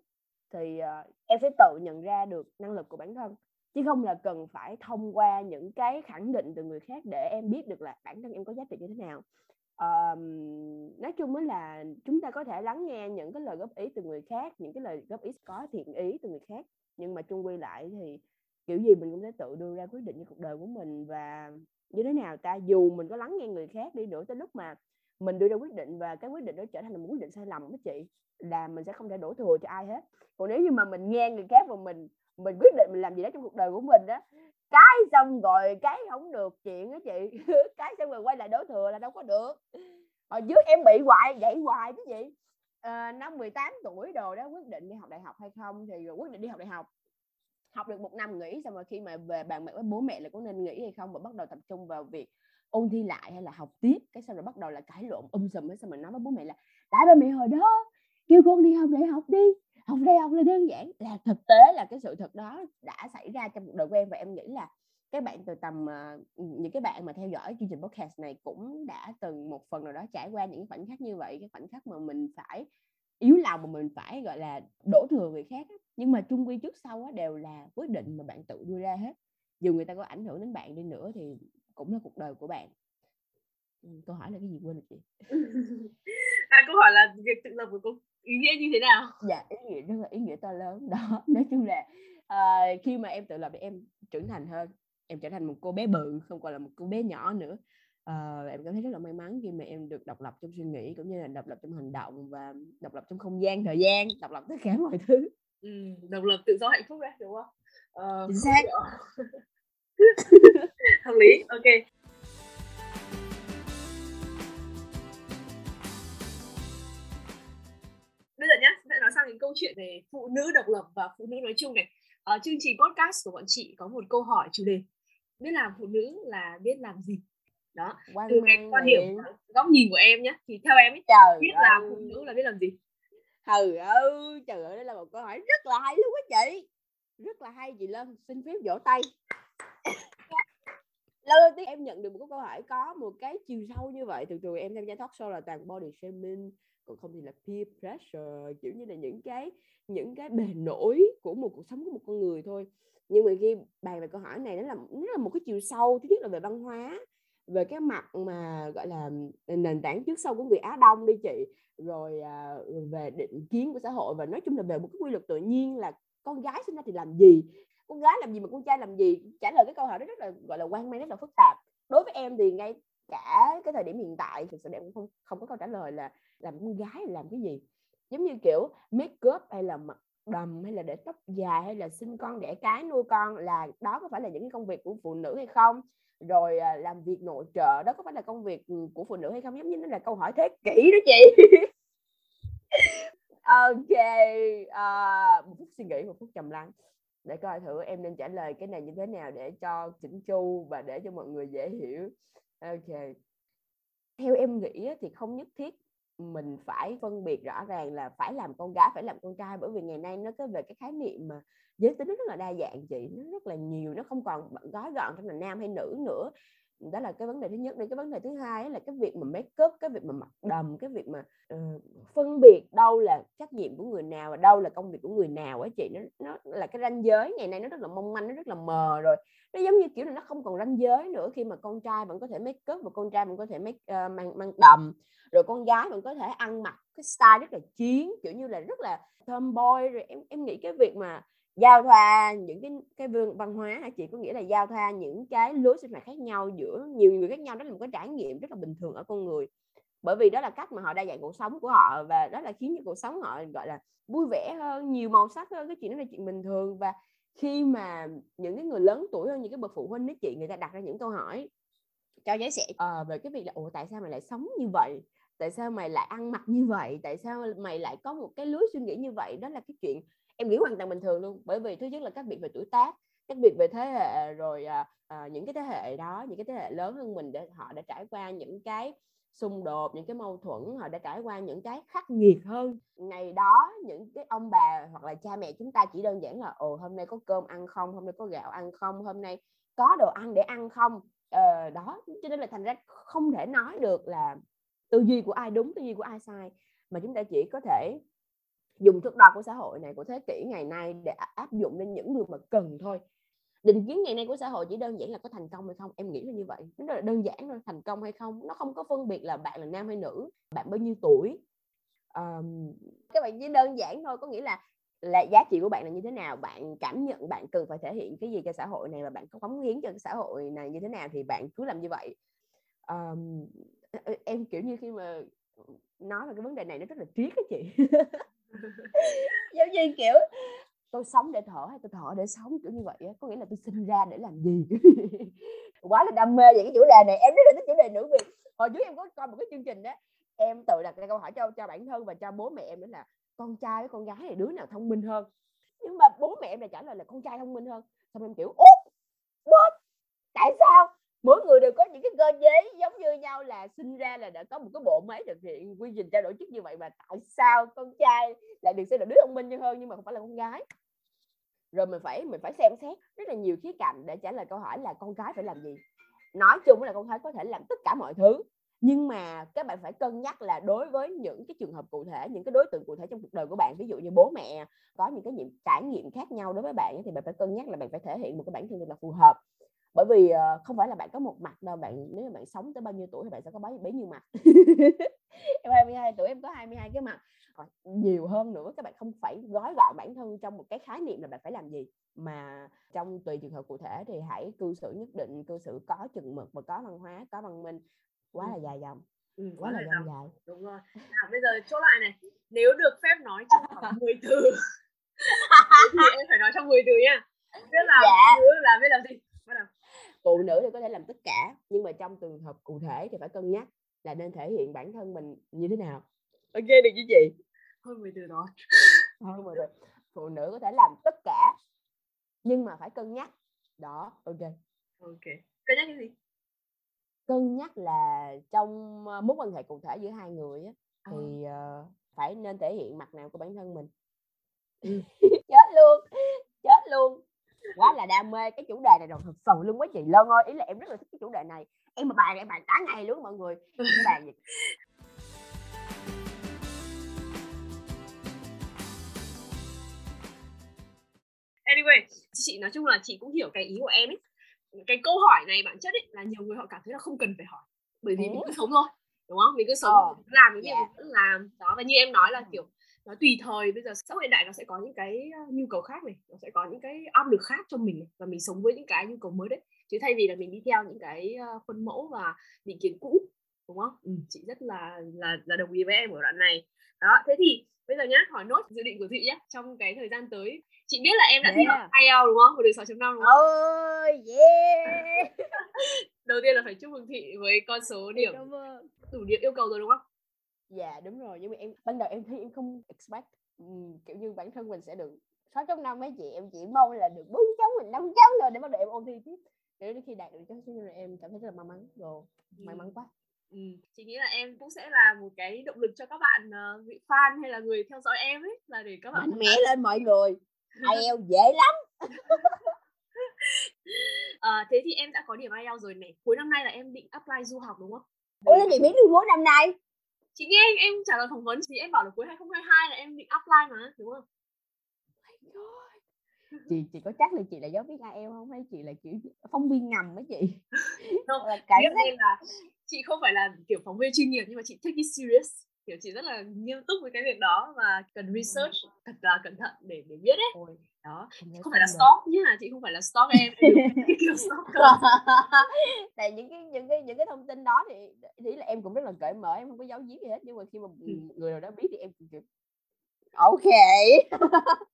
thì uh, em sẽ tự nhận ra được năng lực của bản thân chứ không là cần phải thông qua những cái khẳng định từ người khác để em biết được là bản thân em có giá trị như thế nào. Um, nói chung mới là chúng ta có thể lắng nghe những cái lời góp ý từ người khác những cái lời góp ý có thiện ý từ người khác nhưng mà chung quy lại thì kiểu gì mình cũng sẽ tự đưa ra quyết định cho cuộc đời của mình. Và như thế nào ta dù mình có lắng nghe người khác đi nữa tới lúc mà mình đưa ra quyết định và cái quyết định đó trở thành một quyết định sai lầm với chị là mình sẽ không thể đổ thừa cho ai hết. Còn nếu như mà mình nghe người khác và mình mình quyết định mình làm gì đó trong cuộc đời của mình đó cái xong rồi cái không được chuyện đó chị. Cái xong rồi quay lại đổ thừa là đâu có được. Hồi trước em bị hoài vậy hoài chứ gì à, ờ, năm 18 tuổi đồ đó quyết định đi học đại học hay không thì quyết định đi học đại học. Học được một năm nghỉ xong rồi khi mà về bàn bạc với bố mẹ là có nên nghỉ hay không và bắt đầu tập trung vào việc ôn thi lại hay là học tiếp, cái sau rồi bắt đầu là cãi lộn um sùm xong mình nói với bố mẹ là tại ba mẹ hồi đó, kêu con đi học đại học đi, học đại học là đơn giản, là thực tế là cái sự thật đó đã xảy ra trong cuộc đời của em. Và em nghĩ là các bạn từ tầm ờ, những cái bạn mà theo dõi chương trình podcast này cũng đã từng một phần nào đó trải qua những khoảnh khắc như vậy, cái khoảnh khắc mà mình phải yếu lòng mà mình phải, gọi là, đổ thừa người khác nhưng mà chung quy trước sau đều là quyết định mà bạn tự đưa ra hết. Dù người ta có ảnh hưởng đến bạn đi nữa thì cũng là cuộc đời của bạn. Ừ, câu hỏi là cái gì quên rồi chị? À câu hỏi là việc tự lập của cô ý nghĩa như thế nào? Dạ ý nghĩa rất là ý nghĩa to lớn. Đó nói chung là uh, khi mà em tự lập thì em trưởng thành hơn. Em trở thành một cô bé bự không còn là một cô bé nhỏ nữa. Uh, em cảm thấy rất là may mắn khi mà em được độc lập trong suy nghĩ cũng như là độc lập trong hành động và độc lập trong không gian thời gian độc lập tất cả mọi thứ. Ừ, độc lập tự do hạnh phúc đấy đúng không? Uh, chính xác hợp lý ok. Bây giờ nhé sẽ nói sang cái câu chuyện về phụ nữ độc lập và phụ nữ nói chung này. Ở chương trình podcast của bọn chị có một câu hỏi chủ đề. Biết làm phụ nữ là biết làm gì? Đó Quan từ cái quan điểm góc nhìn của em nhé thì theo em ấy trời biết ơi. làm phụ nữ là biết làm gì? Trời ơi trời ơi đây là một câu hỏi rất là hay luôn á chị. Rất là hay chị Lân xin phép vỗ tay lần đầu tiên em nhận được một câu hỏi có một cái chiều sâu như vậy từ từ em tham gia talk show là toàn body shaming còn không thì là peer pressure kiểu như là những cái những cái bề nổi của một cuộc sống của một con người thôi. Nhưng mà khi bàn về câu hỏi này nó là nó là một cái chiều sâu thứ nhất là về văn hóa về cái mặt mà gọi là nền tảng trước sau của người Á Đông đi chị. Rồi à, về định kiến của xã hội và nói chung là về một cái quy luật tự nhiên là con gái sinh ra thì làm gì? Con gái làm gì mà con trai làm gì trả lời cái câu hỏi đó rất là gọi là quan mang rất là phức tạp. Đối với em thì ngay cả cái thời điểm hiện tại thực sự em cũng không không có câu trả lời là làm con gái làm cái gì. Giống như kiểu make up hay là mặc đầm hay là để tóc dài hay là sinh con đẻ cái nuôi con là đó có phải là những công việc của phụ nữ hay không? Rồi à, làm việc nội trợ đó có phải là công việc của phụ nữ hay không? Giống như nó là câu hỏi thế kỷ đó chị. Ok à, một phút suy nghĩ một phút trầm lắng để coi thử em nên trả lời cái này như thế nào để cho chỉnh chu và để cho mọi người dễ hiểu. Ok. Theo em nghĩ thì không nhất thiết mình phải phân biệt rõ ràng là phải làm con gái, phải làm con trai, bởi vì ngày nay nó có về cái khái niệm mà giới tính nó rất là đa dạng chị, nó rất là nhiều, nó không còn gói gọn trong là nam hay nữ nữa đó là cái vấn đề thứ nhất đi. Cái vấn đề thứ hai là cái việc mà make up cái việc mà mặc đầm cái việc mà uh, phân biệt đâu là trách nhiệm của người nào và đâu là công việc của người nào á chị. Nó nó là cái ranh giới. Ngày nay nó rất là mong manh nó rất là mờ rồi. Nó giống như kiểu là nó không còn ranh giới nữa khi mà con trai vẫn có thể make up và con trai vẫn có thể make uh, mang mang đầm. Rồi con gái vẫn có thể ăn mặc cái style rất là chiến kiểu như là rất là tomboy. Rồi em em nghĩ cái việc mà giao thoa những cái cái vương văn hóa hả chị? Có nghĩa là giao thoa những cái lối sinh hoạt khác nhau giữa nhiều người khác nhau đó là một cái trải nghiệm rất là bình thường ở con người. Bởi vì đó là cách mà họ đa dạng cuộc sống của họ và đó là khiến cho cuộc sống họ gọi là vui vẻ hơn nhiều màu sắc hơn cái chuyện đó là chuyện bình thường. Và khi mà những cái người lớn tuổi hơn những cái bậc phụ huynh đấy chị người ta đặt ra những câu hỏi cho giới trẻ uh, về cái việc là ủa tại sao mày lại sống như vậy? Tại sao mày lại ăn mặc như vậy? Tại sao mày lại có một cái lối suy nghĩ như vậy? Đó là cái chuyện em nghĩ hoàn toàn bình thường luôn bởi vì thứ nhất là các biệt về tuổi tác các biệt về thế hệ rồi à, à, những cái thế hệ đó những cái thế hệ lớn hơn mình để họ đã trải qua những cái xung đột những cái mâu thuẫn họ đã trải qua những cái khắc nghiệt hơn. Ngày đó những cái ông bà hoặc là cha mẹ chúng ta chỉ đơn giản là ồ hôm nay có cơm ăn không? Hôm nay có gạo ăn không? Hôm nay có đồ ăn để ăn không? Ờ, đó cho nên là thành ra không thể nói được là tư duy của ai đúng tư duy của ai sai mà chúng ta chỉ có thể dùng thước đo của xã hội này của thế kỷ ngày nay để áp dụng lên những người mà cần thôi. Định kiến ngày nay của xã hội chỉ đơn giản là có thành công hay không? Em nghĩ là như vậy. Nó rất là đơn giản thôi thành công hay không? Nó không có phân biệt là bạn là nam hay nữ bạn bao nhiêu tuổi. Um, các bạn chỉ đơn giản thôi có nghĩa là là giá trị của bạn là như thế nào bạn cảm nhận bạn cần phải thể hiện cái gì cho xã hội này và bạn có cống hiến cho cái xã hội này như thế nào thì bạn cứ làm như vậy. Um, em kiểu như khi mà nói về cái vấn đề này nó rất là triết á chị. giống như kiểu, tôi sống để thở hay tôi thở để sống? Kiểu như vậy á. Có nghĩa là tôi sinh ra để làm gì? Quá là đam mê về cái chủ đề này. Em rất là thích chủ đề nữ việt. Hồi trước em có coi một cái chương trình đó em tự đặt ra câu hỏi cho cho bản thân và cho bố mẹ em nữa là con trai với con gái thì đứa nào thông minh hơn? Nhưng mà bố mẹ em lại trả lời là con trai thông minh hơn. Xong em kiểu út what? Tại sao? Mỗi người đều có những cái cơ chế giống như nhau là sinh ra là đã có một cái bộ máy thực hiện quy trình trao đổi chức như vậy mà tại sao con trai lại được xem là đứa thông minh như hơn nhưng mà không phải là con gái? Rồi mình phải mình phải xem xét rất là nhiều khía cạnh để trả lời câu hỏi là con gái phải làm gì? Nói chung là con gái có thể làm tất cả mọi thứ, nhưng mà các bạn phải cân nhắc là đối với những cái trường hợp cụ thể, những cái đối tượng cụ thể trong cuộc đời của bạn, ví dụ như bố mẹ, có những cái nhiệm, trải nghiệm khác nhau đối với bạn thì bạn phải cân nhắc là bạn phải thể hiện một cái bản thân là phù hợp bởi vì uh, không phải là bạn có một mặt đâu bạn nếu mà bạn sống tới bao nhiêu tuổi thì bạn sẽ có bấy bấy nhiêu mặt. Em 22 tuổi em có 22 cái mặt. Còn nhiều hơn nữa các bạn không phải gói gọn bản thân trong một cái khái niệm là bạn phải làm gì mà trong tùy trường hợp cụ thể thì hãy cư xử nhất định cư xử có chừng mực và có văn hóa có văn minh. Quá ừ. là dài dòng. Ừ, quá, là dòng. dài. Đúng rồi. Nào bây giờ chốt lại này. Nếu được phép nói trong khoảng 10 từ. Thì em phải nói trong 10 từ nha. Biết là dạ. là biết làm gì? Bắt đầu phụ nữ thì có thể làm tất cả nhưng mà trong trường hợp cụ thể thì phải cân nhắc là nên thể hiện bản thân mình như thế nào. Ok được chứ chị? Hơn 10 từ rồi. Hơn 10 từ phụ nữ có thể làm tất cả nhưng mà phải cân nhắc. Đó ok. Ok. Cân nhắc cái gì? Cân nhắc là trong mối quan hệ cụ thể giữa hai người á, à. thì uh, phải nên thể hiện mặt nào của bản thân mình. Chết luôn chết luôn quá là đam mê cái chủ đề này rồi thật sự luôn quá chị. Lân ơi ý là em rất là thích cái chủ đề này. Em mà bàn em bàn cả ngày luôn mọi người. Cái bàn gì anyway chị nói chung là chị cũng hiểu cái ý của em ấy. Cái câu hỏi này bản chất ấy là nhiều người họ cảm thấy là không cần phải hỏi bởi vì ừ. mình cứ sống thôi đúng không? Mình cứ sống ờ. làm cái gì yeah. mình vẫn làm. Đó và như em nói là kiểu nó tùy thời bây giờ xã hội hiện đại nó sẽ có những cái nhu cầu khác này nó sẽ có những cái áp lực khác cho mình và mình sống với những cái nhu cầu mới đấy chứ thay vì là mình đi theo những cái khuôn mẫu và định kiến cũ đúng không ừ, chị rất là là là đồng ý với em ở đoạn này đó thế thì bây giờ nhá hỏi nốt dự định của chị nhé trong cái thời gian tới chị biết là em đã yeah. thi học IELTS đúng không một được 6.5 đúng không? Oh yeah. Đầu tiên là phải chúc mừng thị với con số điểm đủ điểm yêu cầu rồi đúng không? Dạ đúng rồi nhưng mà em ban đầu em thi em không expect um, kiểu như bản thân mình sẽ được 6 trong năm mấy chị em chỉ mong là được 4 chấm mình 5 chấm rồi để bắt đầu em ôn thi tiếp. Để đến khi đạt được cái số này em cảm thấy rất là may mắn rồi ừ. may mắn quá. Ừ. chị nghĩ là em cũng sẽ là một cái động lực cho các bạn uh, vị fan hay là người theo dõi em ấy là để các bạn mạnh mẽ lên mọi người. IELTS dễ lắm. À, thế thì em đã có điểm IELTS rồi này. Cuối năm nay là em định apply du học đúng không? Ôi chị biết được cuối năm nay chị nghe em, em trả lời phỏng vấn thì em bảo là cuối 2022 là em định apply mà đúng không? Chị chị có chắc là chị là giáo viên IELTS không? Hay chị là kiểu phóng viên ngầm á chị? Không là cái là chị không phải là kiểu phóng viên chuyên nghiệp nhưng mà chị take it serious kiểu chị rất là nghiêm túc với cái việc đó và cần research thật là cẩn thận để để biết đấy Ôi, đó không không phải là stalk nhá chị không phải là stalk em kiểu stalker tại những cái những cái những cái thông tin đó thì thì là em cũng rất là cởi mở em không có giấu giếm gì hết nhưng mà khi mà Ừ. người nào đó biết thì em cũng kiểu ok.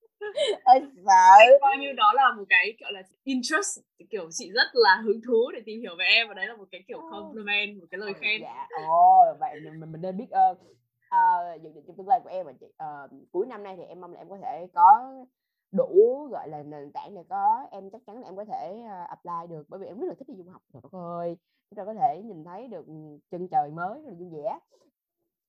Ơi sợ coi như đó là một cái gọi là interest kiểu chị rất là hứng thú để tìm hiểu về em và đấy là một cái kiểu compliment một cái lời khen. dạ. Ồ vậy mình mình, mình nên biết ơn uh, dự định trong tương lai của em mà chị uh, cuối năm nay thì em mong là em có thể có đủ gọi là nền tảng để có em chắc chắn là em có thể uh, apply được bởi vì em rất là thích đi du học. Trời ơi chúng ta có thể nhìn thấy được chân trời mới rồi vui vẻ.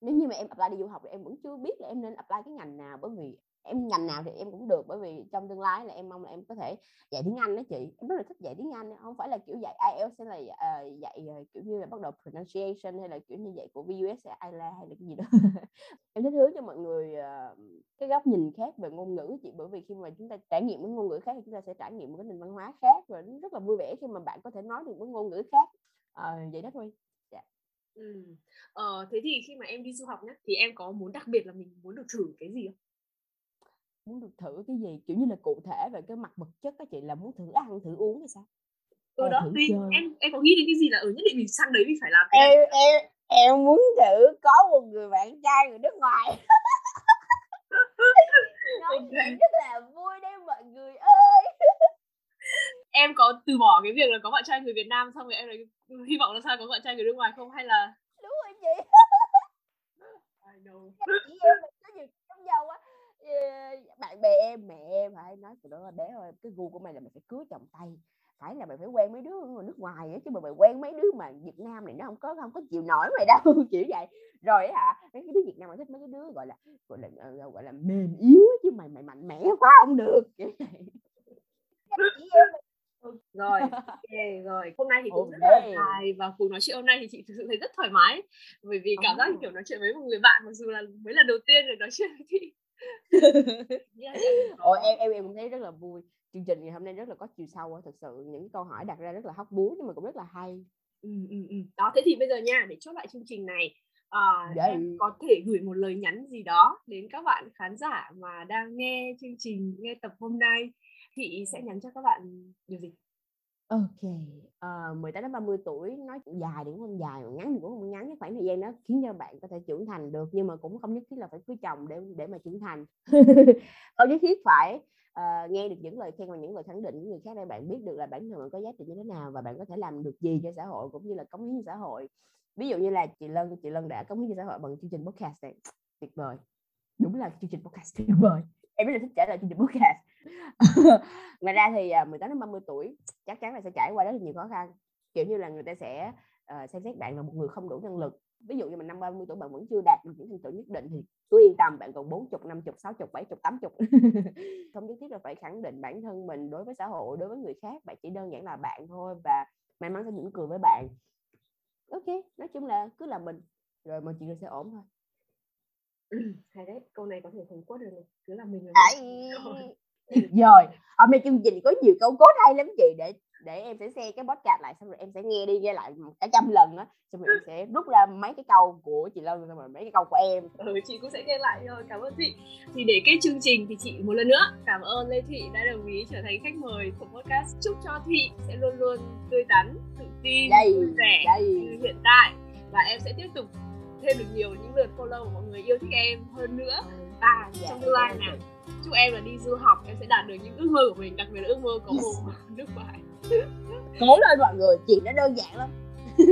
Nếu như mà em apply đi du học thì em vẫn chưa biết là em nên apply cái ngành nào bởi vì em ngành nào thì em cũng được bởi vì trong tương lai là em mong là em có thể dạy tiếng Anh đó chị. Em rất là thích dạy tiếng Anh không phải là kiểu dạy IELTS hay là uh, dạy uh, kiểu như là bắt đầu pronunciation hay là kiểu như dạy của VUS hay IELTS hay là cái gì đó. Em thích hướng cho mọi người uh, cái góc nhìn khác về ngôn ngữ chị bởi vì khi mà chúng ta trải nghiệm một ngôn ngữ khác thì chúng ta sẽ trải nghiệm một cái nền văn hóa khác và nó rất là vui vẻ khi mà bạn có thể nói được một ngôn ngữ khác. Uh, vậy đó thôi. Ừ. ờ, thế thì khi mà em đi du học nhá thì em có muốn đặc biệt là mình muốn được thử cái gì không? Muốn được thử cái gì? Kiểu như là cụ thể về cái mặt vật chất á chị là muốn thử ăn thử uống hay sao? Ừ đó tùy chơi? em em có nghĩ đến cái gì là ở nhất định mình sang đấy mình phải làm cái này. Em em em muốn thử có một người bạn trai người nước ngoài. Nói Ok. chuyện rất là vui đấy mọi người ơi. Em có từ bỏ cái việc là có bạn trai người Việt Nam xong rồi em lại hy vọng là sao có bạn trai người nước ngoài không? Hay là đúng rồi chị. I know. chị em mình có nhiều trong nhau á. Ờ, bạn bè em mẹ em phải nói từ đó là bé ơi cái gu của mày là mày phải cưới chồng tây phải là mày phải quen mấy đứa người nước ngoài á chứ mà mày quen mấy đứa mà Việt Nam này nó không có không có chịu nổi mày đâu. Kiểu vậy. Rồi hả mấy cái đứa Việt Nam mà thích mấy cái đứa gọi là gọi là ờ, gọi là mềm yếu chứ mày mày mạnh mẽ quá không được kiểu vậy. Rồi ok rồi. Hôm nay thì cũng rất là dài và cuộc nói chuyện hôm nay thì chị thực sự thấy rất thoải mái. Bởi vì cảm giác kiểu nói chuyện với một người bạn mặc dù là mới lần đầu tiên được nói chuyện với chị Là em em em em cũng thấy rất là vui. Chương trình ngày hôm nay rất là có chiều sâu thực sự những câu hỏi đặt ra rất là hóc búa nhưng mà cũng rất là hay. Ừ, ừ, ừ. đó thế thì bây giờ nha để chốt lại chương trình này à, em có thể gửi một lời nhắn gì đó đến các bạn khán giả mà đang nghe chương trình nghe tập hôm nay chị sẽ nhắn cho các bạn điều gì Ok, ờ, 18 đến 30 tuổi nói dài thì cũng không dài mà ngắn thì cũng không ngắn cái khoảng thời gian đó khiến cho bạn có thể trưởng thành được nhưng mà cũng không nhất thiết là phải cưới chồng để để mà trưởng thành. Không nhất thiết phải ờ, nghe được những lời khen và những lời khẳng định của người khác để bạn biết được là bản thân bạn có giá trị như thế nào và bạn có thể làm được gì cho xã hội cũng như là cống hiến cho xã hội. Ví dụ như là chị Lân chị Lân đã cống hiến cho xã hội bằng chương trình podcast này. Tuyệt vời. Đúng là chương trình podcast tuyệt vời. Em rất là thích trả lời chương trình podcast ngoài ra thì à, 18 đến 30 tuổi chắc chắn là sẽ trải qua rất là nhiều khó khăn. Kiểu như là người ta sẽ ờ, xem xét bạn là một người không đủ năng lực. Ví dụ như mình năm 30 tuổi bạn vẫn chưa đạt được những thành tựu nhất định thì cứ yên tâm bạn còn 40, 50, 60, 70, 80 không nhất thiết là phải khẳng định bản thân mình đối với xã hội đối với người khác bạn chỉ đơn giản là bạn thôi và may mắn sẽ mỉm cười với bạn. Ok nói chung là cứ là mình rồi mọi chuyện sẽ ổn thôi. Hay đấy câu này có thể thành quất được này cứ là mình là Đấy. Rồi ở đây chương trình có nhiều câu cốt hay lắm chị? Để để em sẽ xem cái podcast lại xong rồi em sẽ nghe đi nghe lại cả trăm lần á xong rồi em sẽ rút ra mấy cái câu của chị Lân xong rồi mấy cái câu của em. Ừ, chị cũng sẽ nghe lại thôi. Cảm ơn chị. Thì để kết chương trình thì chị một lần nữa cảm ơn Lê Thị đã đồng ý trở thành khách mời của podcast chúc cho Thị. Sẽ luôn luôn tươi tắn tự tin Đây, vui vẻ đây. như hiện tại. Và em sẽ tiếp tục thêm được nhiều những lượt follow của mọi người yêu thích em hơn nữa. Và Dạ, trong tương lai em nào chúc em là đi du học em sẽ đạt được những ước mơ của mình đặc biệt là ước mơ có một nước ngoài cố lên mọi người chuyện nó đơn giản lắm.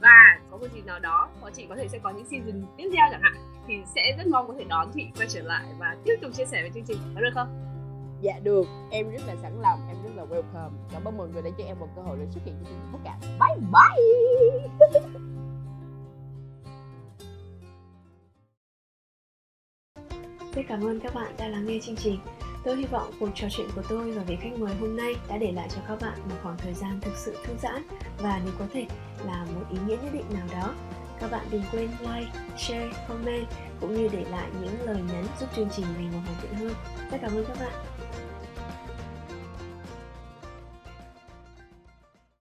Và có một dịp nào đó có chị có thể sẽ có những season tiếp theo chẳng hạn thì sẽ rất mong có thể đón chị quay trở lại và tiếp tục chia sẻ về chương trình. Có được không? Dạ được. Em rất là sẵn lòng em rất là welcome. Cảm ơn mọi người đã cho em một cơ hội để xuất hiện trên chương trình podcast bye bye Rất cảm ơn các bạn đã lắng nghe chương trình. Tôi hy vọng cuộc trò chuyện của tôi và vị khách mời hôm nay đã để lại cho các bạn một khoảng thời gian thực sự thư giãn và nếu có thể là một ý nghĩa nhất định nào đó. Các bạn đừng quên like, share, comment cũng như để lại những lời nhắn giúp chương trình ngày một hoàn thiện hơn. Rất cảm ơn các bạn.